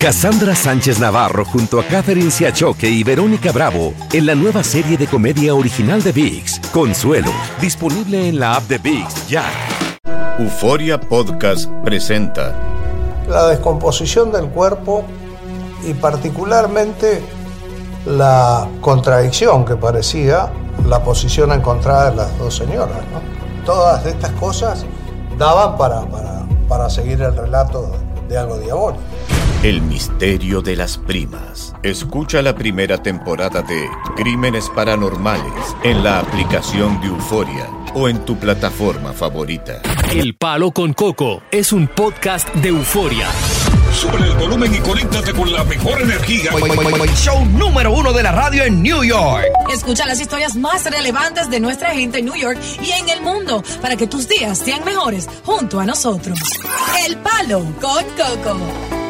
Cassandra Sánchez Navarro junto a Catherine Siachoque y Verónica Bravo en la nueva serie de comedia original de VIX, Consuelo, disponible en la app de VIX ya. Euforia Podcast presenta la descomposición del cuerpo y particularmente la contradicción que parecía la posición encontrada de las dos señoras. ¿no? Todas estas cosas daban para, para, para seguir el relato de algo diabólico. El misterio de las primas. Escucha la primera temporada de Crímenes Paranormales en la aplicación de Euforia o en tu plataforma favorita. El Palo con Coco es un podcast de euforia. Sube el volumen y conéctate con la mejor energía. Show número uno de la radio en New York. Escucha las historias más relevantes de nuestra gente en New York y en el mundo para que tus días sean mejores junto a nosotros. El Palo con Coco.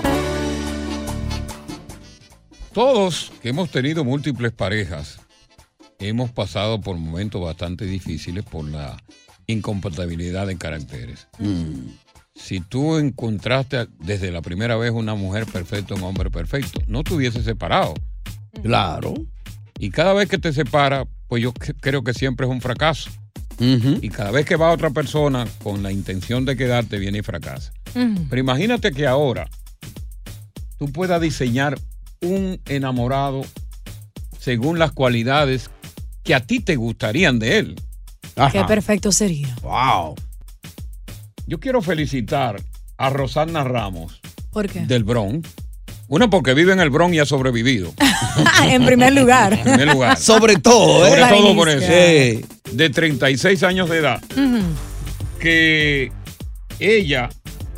Todos que hemos tenido múltiples parejas hemos pasado por momentos bastante difíciles por la incompatibilidad de caracteres. Si tú encontraste desde la primera vez una mujer perfecta, un hombre perfecto, no te hubieses separado. Claro. Y cada vez que te separa, pues yo cre- creo que siempre es un fracaso. Y cada vez que va otra persona con la intención de quedarte, viene y fracasa. Pero imagínate que ahora tú puedas diseñar un enamorado según las cualidades que a ti te gustarían de él. Qué perfecto sería. Wow. Yo quiero felicitar a Rosana Ramos ¿Por qué? del Bronx. Una porque vive en el Bronx y ha sobrevivido. en primer lugar. En primer lugar. Sobre todo, ¿eh? Sobre La todo por eso. Sí. De 36 años de edad. Que ella,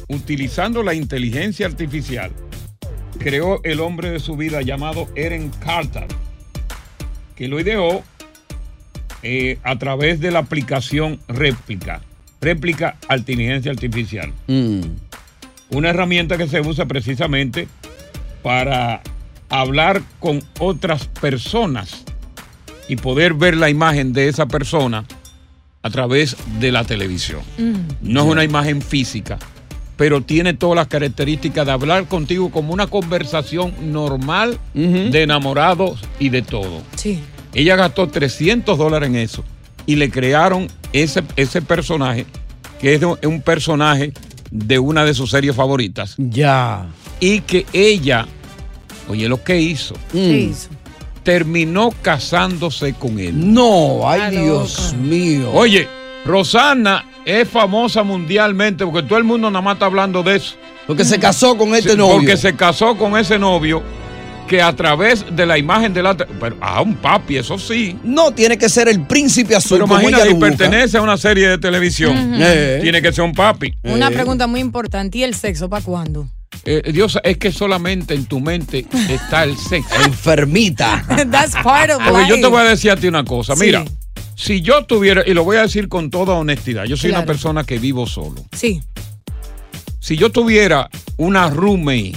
utilizando la inteligencia artificial, creó el hombre de su vida llamado Eren Carter, que lo ideó eh, a través de la aplicación Réplica, Réplica a Inteligencia Artificial. Mm. Una herramienta que se usa precisamente para hablar con otras personas y poder ver la imagen de esa persona a través de la televisión. No es una imagen física, pero tiene todas las características de hablar contigo como una conversación normal de enamorados y de todo. Sí. Ella gastó 300 dólares en eso y le crearon ese, ese personaje, que es de- un personaje de una de sus series favoritas, Ya. y que ella, oye lo que hizo, ¿Qué Mm. hizo? terminó casándose con él. No, ay Dios mío. Oye, Rosana es famosa mundialmente porque todo el mundo nada más está hablando de eso. Porque se casó con este Sí, novio. Porque se casó con ese novio que a través de la imagen de la... Pero a un papi, eso sí. No tiene que ser el príncipe azul. Pero como imagínate, busca. pertenece a una serie de televisión. Eh. Tiene que ser un papi. Una Eh. pregunta muy importante. ¿Y el sexo para cuándo? Eh, Dios, es que solamente en tu mente está el sexo. Enfermita. That's part of Porque yo life. te voy a decir a ti una cosa. Sí. Mira, si yo tuviera, y lo voy a decir con toda honestidad, yo soy una persona que vivo solo. Sí. Si yo tuviera una roommate,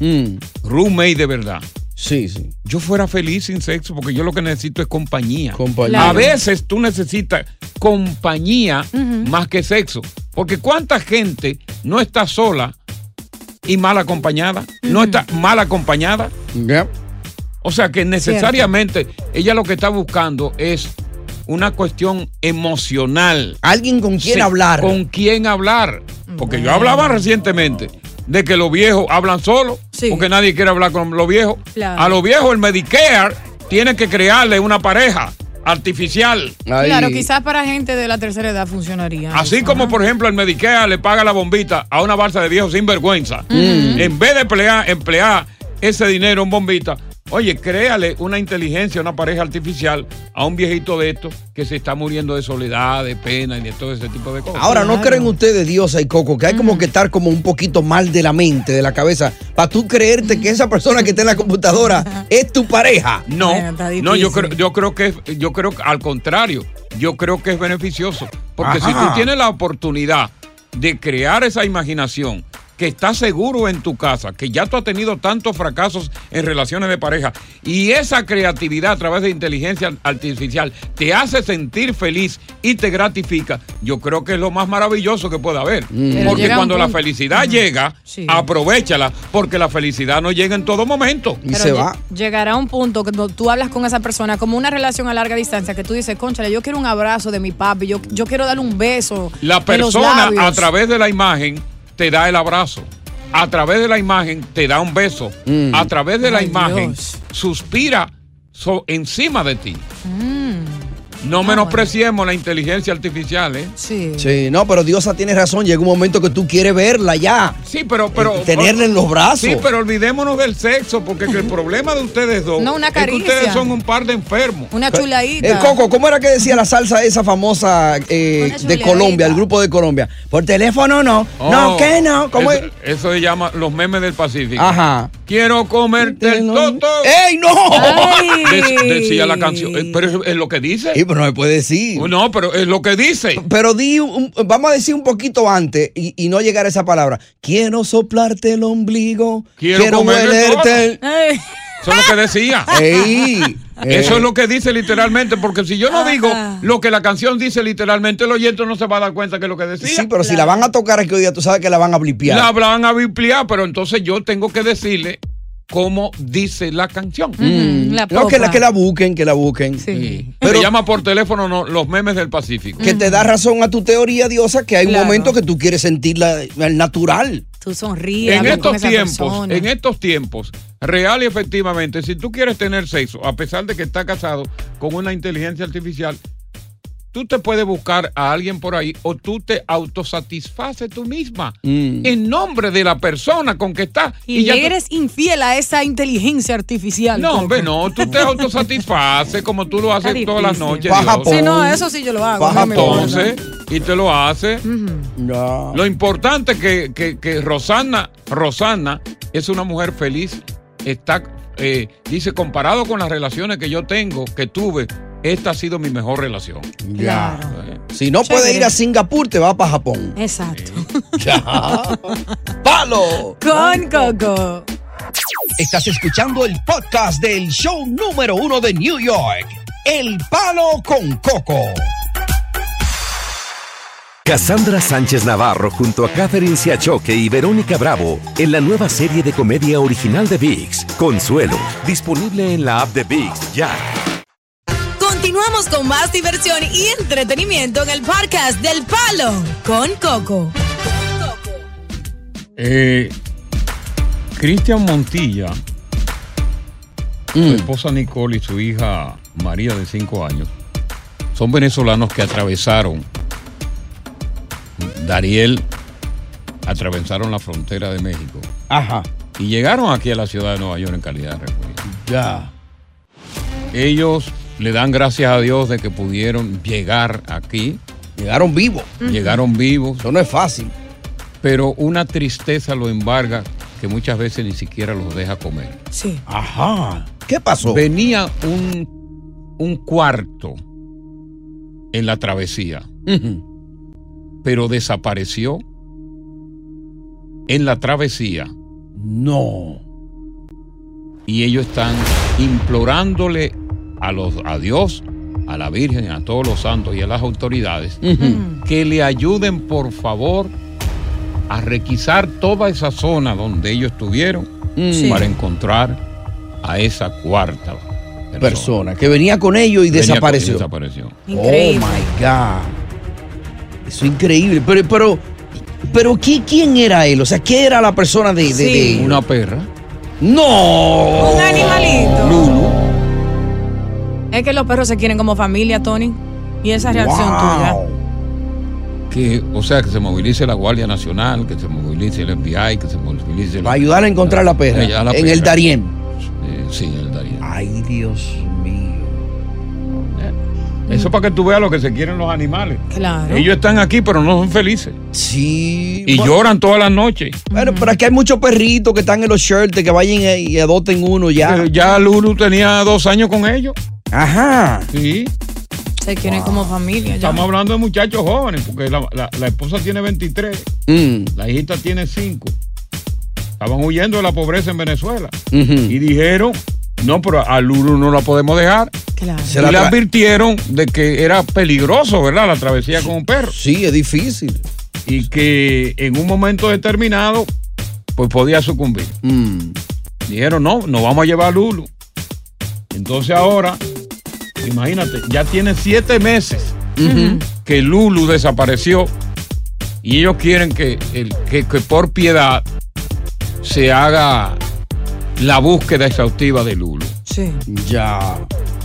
Mm. roommate de verdad, Sí, sí. yo fuera feliz sin sexo porque yo lo que necesito es compañía. Compañía. Claro. A veces tú necesitas compañía más que sexo. Porque cuánta gente no está sola y mal acompañada, no está mal acompañada. Ya. O sea que necesariamente ella lo que está buscando es una cuestión emocional. Alguien con quien Sí, hablar. Con quién hablar. Porque yo hablaba recientemente de que los viejos hablan solos, Sí. porque nadie quiere hablar con los viejos. Claro. A los viejos el Medicare tiene que crearle una pareja artificial. Ahí. Claro, quizás para gente de la tercera edad funcionaría. Así eso, como, por ejemplo, el Medicare le paga la bombita a una balsa de viejos sin vergüenza. En vez de emplear, emplear ese dinero en bombita, oye, créale una inteligencia, una pareja artificial a un viejito de estos que se está muriendo de soledad, de pena y de todo ese tipo de cosas. Ahora, ¿no Claro. creen ustedes, Diosa y Coco, que hay como que estar como un poquito mal de la mente, de la cabeza, para tú creerte que esa persona que está en la computadora es tu pareja? No, Bueno, no, yo creo, yo creo que es- yo creo que al contrario, yo creo que es beneficioso, porque si tú tienes la oportunidad de crear esa imaginación que estás seguro en tu casa, que ya tú has tenido tantos fracasos en relaciones de pareja y esa creatividad a través de inteligencia artificial te hace sentir feliz y te gratifica, yo creo que es lo más maravilloso que puede haber. Pero Porque cuando la felicidad llega, Sí. aprovechala, porque la felicidad no llega en todo momento. Pero lle- Llegará un punto que cuando tú hablas con esa persona, como una relación a larga distancia, que tú dices, conchale, yo quiero un abrazo de mi papi, yo, yo quiero darle un beso. La persona labios". a través de la imagen te da el abrazo. A través de la imagen te da un beso. Mm. A través de la imagen Dios. suspira so- encima de ti. Mm. No menospreciemos la inteligencia artificial, ¿eh? Sí. Sí, no, pero Diosa tiene razón. Llega un momento que tú quieres verla ya. Sí, pero, pero Eh, tenerla en los brazos. Sí, pero olvidémonos del sexo, porque que el problema de ustedes dos No, una es que caricia. ustedes son un par de enfermos. Una chuladita. El Coco, ¿cómo era que decía la salsa esa famosa eh, de. Colombia, el grupo de Colombia? Por teléfono no. no, Oh, ¿qué no? ¿Cómo eso, es? eso se llama los memes del Pacífico. Ajá. Quiero comerte el toto. ¡Ey, no! Ay. De- decía la canción. Eh, Pero es, es lo que dice. Pero no me puede decir. No, pero es lo que dice. Pero di, un- vamos a decir un poquito antes y, y no llegar a esa palabra. Quiero soplarte el ombligo. Quiero Quiero, el el... Eso es lo que decía. Ey, Eso es lo que dice literalmente, porque si yo no Ajá. digo lo que la canción dice literalmente, el oyente no se va a dar cuenta que es lo que decía. Sí, pero si la van a tocar aquí hoy día, tú sabes que la van a blipear. La van a ampliar, pero entonces yo tengo que decirle cómo dice la canción. Mm. La no, que la, que la busquen, que la busquen. Sí. Pero llama por teléfono no, los memes del Pacífico. Que te da razón a tu teoría, Diosa, que hay Claro. un momento que tú quieres sentirla al natural. Tú sonríes. En estos esa tiempos, persona. en estos tiempos, real y efectivamente, si tú quieres tener sexo, a pesar de que estás casado con una inteligencia artificial, tú te puedes buscar a alguien por ahí o tú te autosatisfaces tú misma Mm. en nombre de la persona con que estás. Y, ya tú- eres infiel a esa inteligencia artificial. No, hombre, no, tú te autosatisfaces como tú lo haces todas las noches. Baja Dios. por- Sí, no, eso sí yo lo hago. Baja Entonces, y te lo hace. No. Lo importante es que, que, que Rosana, Rosana es una mujer feliz. Está, eh, dice, comparado con las relaciones que yo tengo, que tuve, esta ha sido mi mejor relación. Ya. Claro. Si no Chévere. puedes ir a Singapur, te vas para Japón. Exacto. Ya. ¡Palo! Con Coco. Estás escuchando el podcast del show número uno de New York. El Palo con Coco. Cassandra Sánchez Navarro junto a Catherine Siachoque y Verónica Bravo en la nueva serie de comedia original de VIX, Consuelo, disponible en la app de VIX ya. Continuamos con más diversión y entretenimiento en el podcast del Palo con Coco. Eh, Cristian Montilla, su esposa Nicole y su hija María de 5 años, son venezolanos que atravesaron, Dariel, atravesaron la frontera de México Ajá. y llegaron aquí a la ciudad de Nueva York en calidad de refugiados. Ya. Ellos le dan gracias a Dios de que pudieron llegar aquí, Llegaron vivos. llegaron vivos, Eso no es fácil. pero una tristeza lo embarga que muchas veces ni siquiera los deja comer. Sí. Ajá. ¿Qué pasó? Venía un, un cuarto en la travesía, pero desapareció en la travesía No. y ellos están implorándole a, los, a Dios, a la Virgen, a todos los santos y a las autoridades que le ayuden por favor a requisar toda esa zona donde ellos estuvieron Mm. para encontrar a esa cuarta persona. Persona que venía con ellos y Venía con- desapareció. desapareció. Increíble. Oh my God. Eso es increíble. Pero, pero, pero ¿qui- ¿quién era él? O sea, ¿qué era la persona de, de- Sí. de- Una perra. No. Un animalito. Lulu. Es que los perros se quieren como familia, Tony. Y esa reacción tuya. Que, o sea, que se movilice la Guardia Nacional, que se movilice el FBI, que se movilice... Para ayudar a encontrar la perra. Ella, la en perra. el Darién. Eh, sí, en el Darién. Ay, Dios mío. Eso para que tú veas lo que se quieren los animales. Claro. Ellos están aquí, pero no son felices. Sí. Y bueno, lloran todas las noches. Bueno, pero aquí hay muchos perritos que están en los shirts, que vayan y y adopten uno ya. Eh, ya Lulu tenía dos años con ellos. Ajá. Sí. Se quieren como familia. ya. Estamos hablando de muchachos jóvenes, porque la, la- la esposa tiene 23, Mm. la hijita tiene 5 estaban huyendo de la pobreza en Venezuela. Y dijeron, no, pero a Lulu no la podemos dejar. Claro. Se y la le advirtieron de que era peligroso, ¿verdad? La travesía con un perro. Sí, es difícil. Y que en un momento determinado, pues podía sucumbir. Mm. Dijeron, no, no vamos a llevar a Lulu. Entonces ahora, imagínate, ya tiene siete meses que Lulu desapareció y ellos quieren que, el- que, que por piedad se haga la búsqueda exhaustiva de Lulu. Sí. Ya.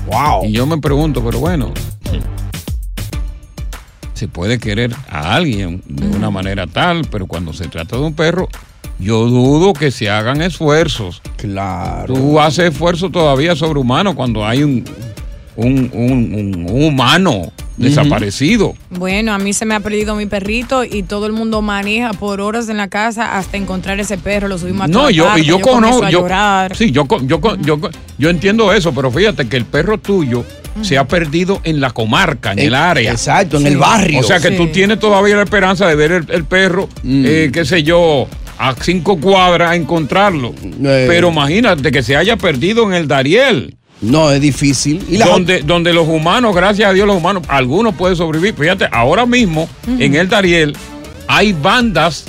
Wow. Y yo me pregunto, pero bueno, se puede querer a alguien de una manera tal, pero cuando se trata de un perro, yo dudo que se hagan esfuerzos. Claro. Tú haces esfuerzos todavía sobrehumanos cuando hay un, un, un- un humano desaparecido. Bueno, a mí se me ha perdido mi perrito y todo el mundo maneja por horas en la casa hasta encontrar ese perro. Lo subimos a No, yo, parte, y yo comienzo conozco. a Yo, sí, yo, con- yo, con- yo, con- yo entiendo eso, pero fíjate que el perro tuyo se ha perdido en la comarca, en Eh, el área. Exacto, en el barrio. O sea que Sí. tú tienes todavía la esperanza de ver el, el perro, Mm. eh, qué sé yo, a cinco cuadras, encontrarlo. Eh. Pero imagínate que se haya perdido en el Dariel, No, es difícil. Y la donde, donde los humanos, gracias a Dios, los humanos, algunos pueden sobrevivir. Fíjate, ahora mismo en el Dariel hay bandas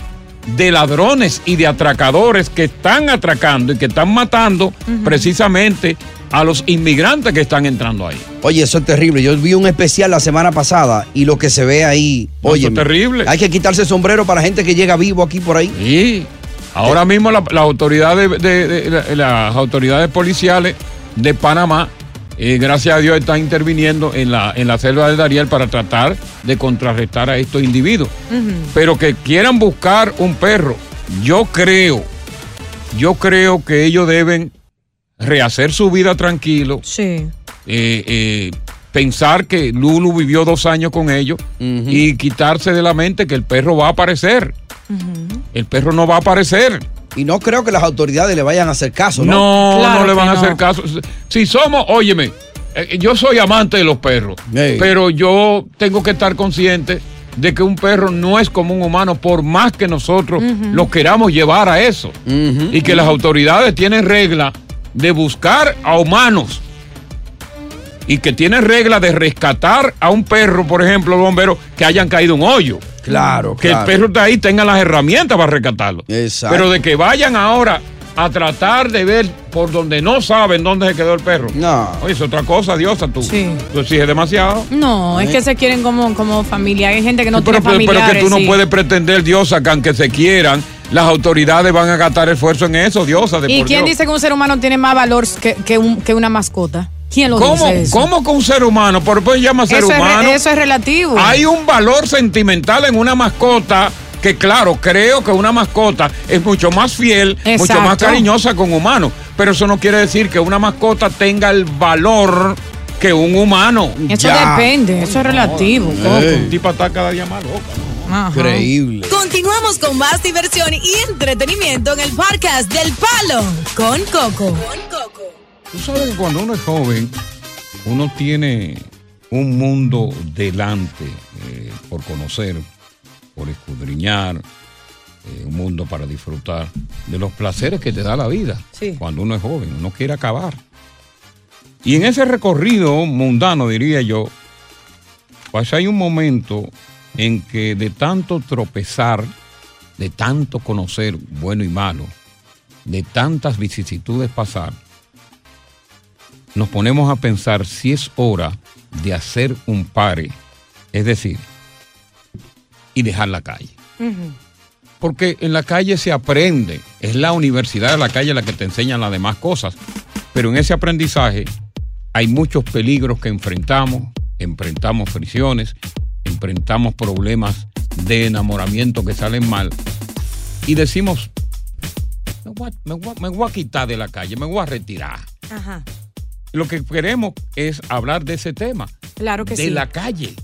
de ladrones y de atracadores que están atracando y que están matando precisamente a los inmigrantes que están entrando ahí. Oye, eso es terrible. Yo vi un especial la semana pasada y lo que se ve ahí, No, oye, eso es terrible. Hay que quitarse el sombrero para la gente que llega vivo aquí por ahí. Sí. Ahora mismo la- las autoridades de, de- de- las autoridades policiales de Panamá, eh, gracias a Dios, están interviniendo en la, en la selva del Dariel para tratar de contrarrestar a estos individuos. Pero que quieran buscar un perro, yo creo, yo creo que ellos deben rehacer su vida tranquilo, Sí. eh, eh, pensar que Lulu vivió dos años con ellos y quitarse de la mente que el perro va a aparecer. El perro no va a aparecer. Y no creo que las autoridades le vayan a hacer caso, ¿no? No, Claro no le van a hacer caso. Si somos, óyeme, eh, yo soy amante de los perros, pero yo tengo que estar consciente de que un perro no es como un humano, por más que nosotros lo queramos llevar a eso. Y que las autoridades tienen regla de buscar a humanos. Y que tienen regla de rescatar a un perro, por ejemplo, bombero, que hayan caído en un hoyo. Claro, Que claro. el perro de ahí tenga las herramientas para rescatarlo. Exacto. Pero de que vayan ahora a tratar de ver por donde no saben dónde se quedó el perro. No. Oye, es otra cosa, Diosa, tú. Sí. Tú exiges demasiado. No, es que se quieren como, como familia. Hay gente que no Sí, pero, tiene pero- pero familiares. que tú no puedes pretender, Diosa, que aunque se quieran, las autoridades van a gastar esfuerzo en eso, Diosa. De ¿Y por quién Dios. dice que un ser humano tiene más valor que, que un- que una mascota? ¿Quién lo ¿Cómo, dice eso? ¿Cómo con un ser humano? ¿Por qué llama ser Eso es re- humano? eso es relativo. Hay un valor sentimental en una mascota que claro, creo que una mascota es mucho más fiel, mucho más cariñosa con humanos, pero eso no quiere decir que una mascota tenga el valor que un humano. Eso Ya. depende, eso es relativo. Coco. Un tipo está cada día más loca. ¿no? Increíble. Continuamos con más diversión y entretenimiento en el podcast del Palo con Coco. Tú sabes que cuando uno es joven, uno tiene un mundo delante eh, por conocer, por escudriñar, eh, un mundo para disfrutar de los placeres que te da la vida. Sí. Cuando uno es joven, uno quiere acabar. Y en ese recorrido mundano, diría yo, pues hay un momento en que de tanto tropezar, de tanto conocer bueno y malo, de tantas vicisitudes pasar, nos ponemos a pensar si es hora de hacer un pare, es decir, y dejar la calle. Porque en la calle se aprende, es la universidad de la calle la que te enseña las demás cosas, pero en ese aprendizaje hay muchos peligros que enfrentamos, enfrentamos fricciones, enfrentamos problemas de enamoramiento que salen mal y decimos, me voy, a, me voy a- me voy a quitar de la calle, me voy a retirar. Ajá. Lo que queremos es hablar de ese tema, Claro que de sí. la calle.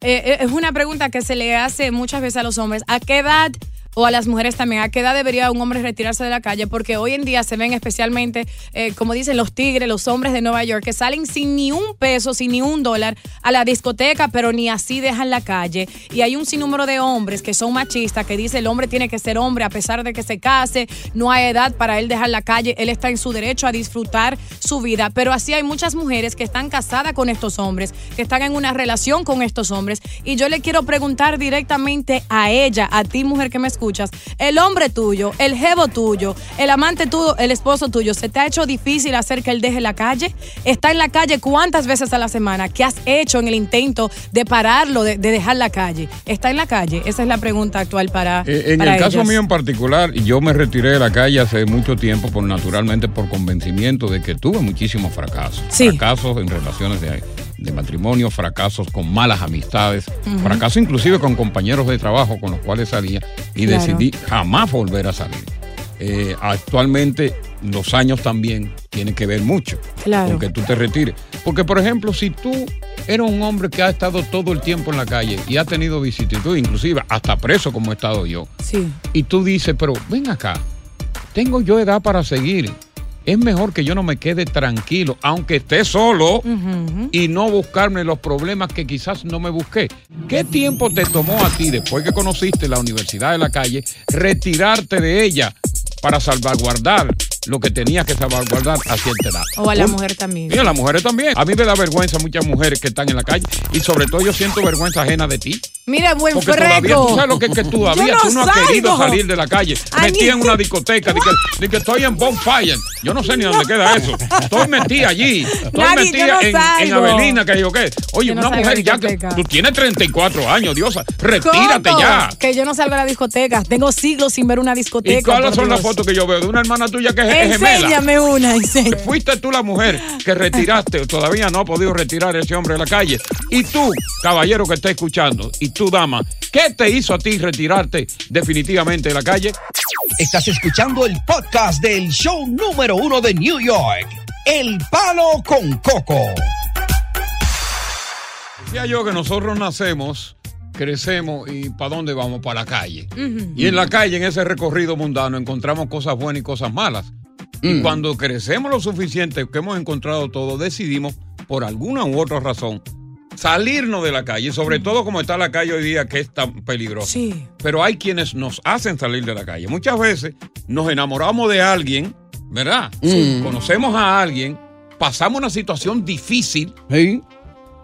Eh, eh, es una pregunta que se le hace muchas veces a los hombres. ¿A qué edad o a las mujeres también, ¿a qué edad debería un hombre retirarse de la calle? Porque hoy en día se ven especialmente, eh, como dicen los tigres, los hombres de Nueva York, que salen sin ni un peso, sin ni un dólar a la discoteca, pero ni así dejan la calle. Y hay un sinnúmero de hombres que son machistas, que dice el hombre tiene que ser hombre a pesar de que se case, no hay edad para él dejar la calle, él está en su derecho a disfrutar su vida. Pero así hay muchas mujeres que están casadas con estos hombres, que están en una relación con estos hombres. Y yo le quiero preguntar directamente a ella, a ti mujer que me escuchas, el hombre tuyo, el jevo tuyo, el amante tuyo, el esposo tuyo, ¿se te ha hecho difícil hacer que él deje la calle? ¿Está en la calle cuántas veces a la semana? ¿Qué has hecho en el intento de pararlo, de, de dejar la calle? ¿Está en la calle? Esa es la pregunta actual para... Eh, en para el caso mío en particular, yo me retiré de la calle hace mucho tiempo, por naturalmente por convencimiento de que tuve muchísimos fracasos. Sí. Fracasos en relaciones de, de matrimonio, fracasos con malas amistades, Ujú. fracasos inclusive con compañeros de trabajo con los cuales salía y Claro. decidí jamás volver a salir. Eh, actualmente los años también tienen que ver mucho Claro. con que tú te retires. Porque, por ejemplo, si tú eres un hombre que ha estado todo el tiempo en la calle y ha tenido vicisitud, inclusive hasta preso como he estado yo, Sí. y tú dices, pero ven acá, tengo yo edad para seguir. Es mejor que yo no me quede tranquilo, aunque esté solo, y no buscarme los problemas que quizás no me busqué. ¿Qué tiempo te tomó a ti, después que conociste la Universidad de la Calle, retirarte de ella para salvaguardar lo que tenías que salvaguardar a cierta edad? O a la mujer también. y a las mujeres también. A mí me da vergüenza muchas mujeres que están en la calle y sobre todo yo siento vergüenza ajena de ti. Mira, buen Porque todavía, freco. tú sabes lo que es que todavía no tú no has querido salir de la calle. Metida en una discoteca, de que, de que estoy en Bonfire. Yo no sé ni dónde queda eso. Estoy metida allí. Estoy Nadie, metida no en. Avelina, que yo qué. Oye, una mujer ya que tú tienes 34 años, Diosa. Retírate Coco, ya. Que yo no salgo a la discoteca. Tengo siglos sin ver una discoteca. ¿Y cuáles son las fotos que yo veo de una hermana tuya que es, gemela? Enséñame una, enséñame. Fuiste tú la mujer que retiraste, todavía no ha podido retirar a ese hombre de la calle. Y tú, caballero que está escuchando, y tú, dama, ¿qué te hizo a ti retirarte definitivamente de la calle? Estás escuchando el podcast del show número uno de New York, El Palo con Coco. Decía yo que nosotros nacemos, crecemos y ¿para dónde vamos? Para la calle. Y en la calle, en ese recorrido mundano, encontramos cosas buenas y cosas malas. Y cuando crecemos lo suficiente, que hemos encontrado todo, decidimos, por alguna u otra razón, salirnos de la calle, sobre todo como está la calle hoy día, que es tan peligrosa. Sí. Pero hay quienes nos hacen salir de la calle. Muchas veces nos enamoramos de alguien, ¿verdad? Sí. Conocemos a alguien, pasamos una situación difícil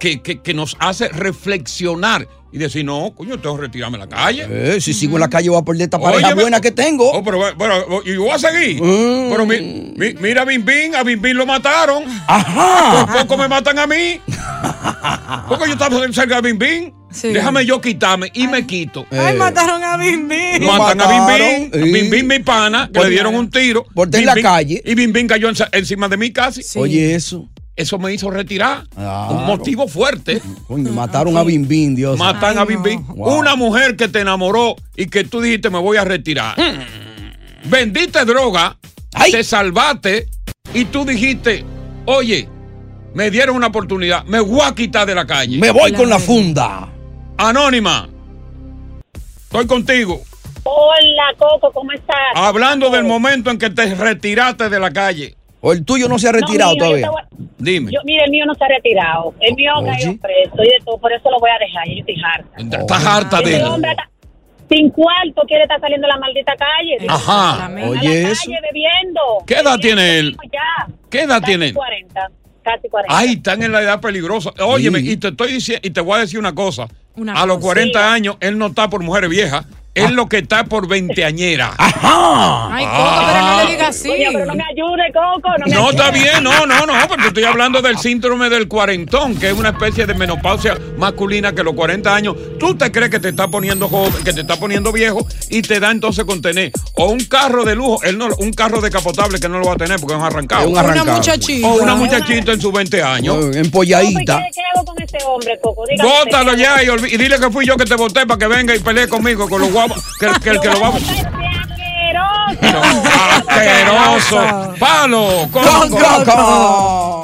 que, que- que nos hace reflexionar y decir, no, coño, tengo que retirarme de la calle. Eh, si sigo en la calle voy a perder esta pareja buena que tengo. Oh, pero, pero, y voy a seguir. Mm. Pero mi- mi- mira a Bim Bim, a Bim Bim lo mataron. Ajá. Por poco me matan a mí. Porque yo estaba cerca de Bim Bim. Déjame yo quitarme y me quito. Ay, mataron a Bim Bim. Matan a Bim Bim, Bim Bim mi pana, que le dieron un tiro. por estar en la calle. Y Bim Bim cayó encima de mí casi. Oye, eso. Eso me hizo retirar. Claro. Un motivo fuerte. Coño, mataron a Bim Bim, Dios. Matan a Bim Bim. Wow. Una mujer que te enamoró y que tú dijiste me voy a retirar. Vendiste droga, te salvaste y tú dijiste, oye, me dieron una oportunidad, me voy a quitar de la calle. Me voy con la funda. Anónima, estoy contigo. Hola, Coco, ¿cómo estás? Hablando del momento en que te retiraste de la calle. O el tuyo no se ha retirado todavía. Dime. Yo, mire, el mío no se ha retirado. El mío ha caído preso y de todo, por eso lo voy a dejar. Yo estoy harta. Estás harta de él. hombre está- sin cuarto quiere estar saliendo a la maldita calle. Ajá. A Oye, la eso. calle bebiendo. ¿Qué edad tiene él? Ya. ¿Qué edad Casi tiene él? 40. Casi 40. Ay, están en la edad peligrosa. Óyeme, y te estoy diciendo, y te voy a decir una cosa. Una a los cosa. 40 años, él no está por mujeres viejas, él lo que está por veinteañera. Ajá. Ay, Coco, pero no le digas así. Oye, pero no me ayude, Coco. No, me No, ayude. está bien, no, no, no, porque estoy hablando del síndrome del cuarentón, que es una especie de menopausia masculina que a los 40 años tú te crees que te está poniendo joven, que te está poniendo viejo y te da entonces con tener o un carro de lujo, él no, un carro decapotable que no lo va a tener porque es un arrancado. Es un arrancado. Una muchachita. O una muchachita en sus 20 años. Empolladita. ¿Qué, ¿Qué hago con ese hombre, Coco? Dígame Bótalo ya y dile que fui yo que te voté para que venga y pelee conmigo con los guapos. Que, que el que lo vamos. Asqueroso. Palo con, Con Coco.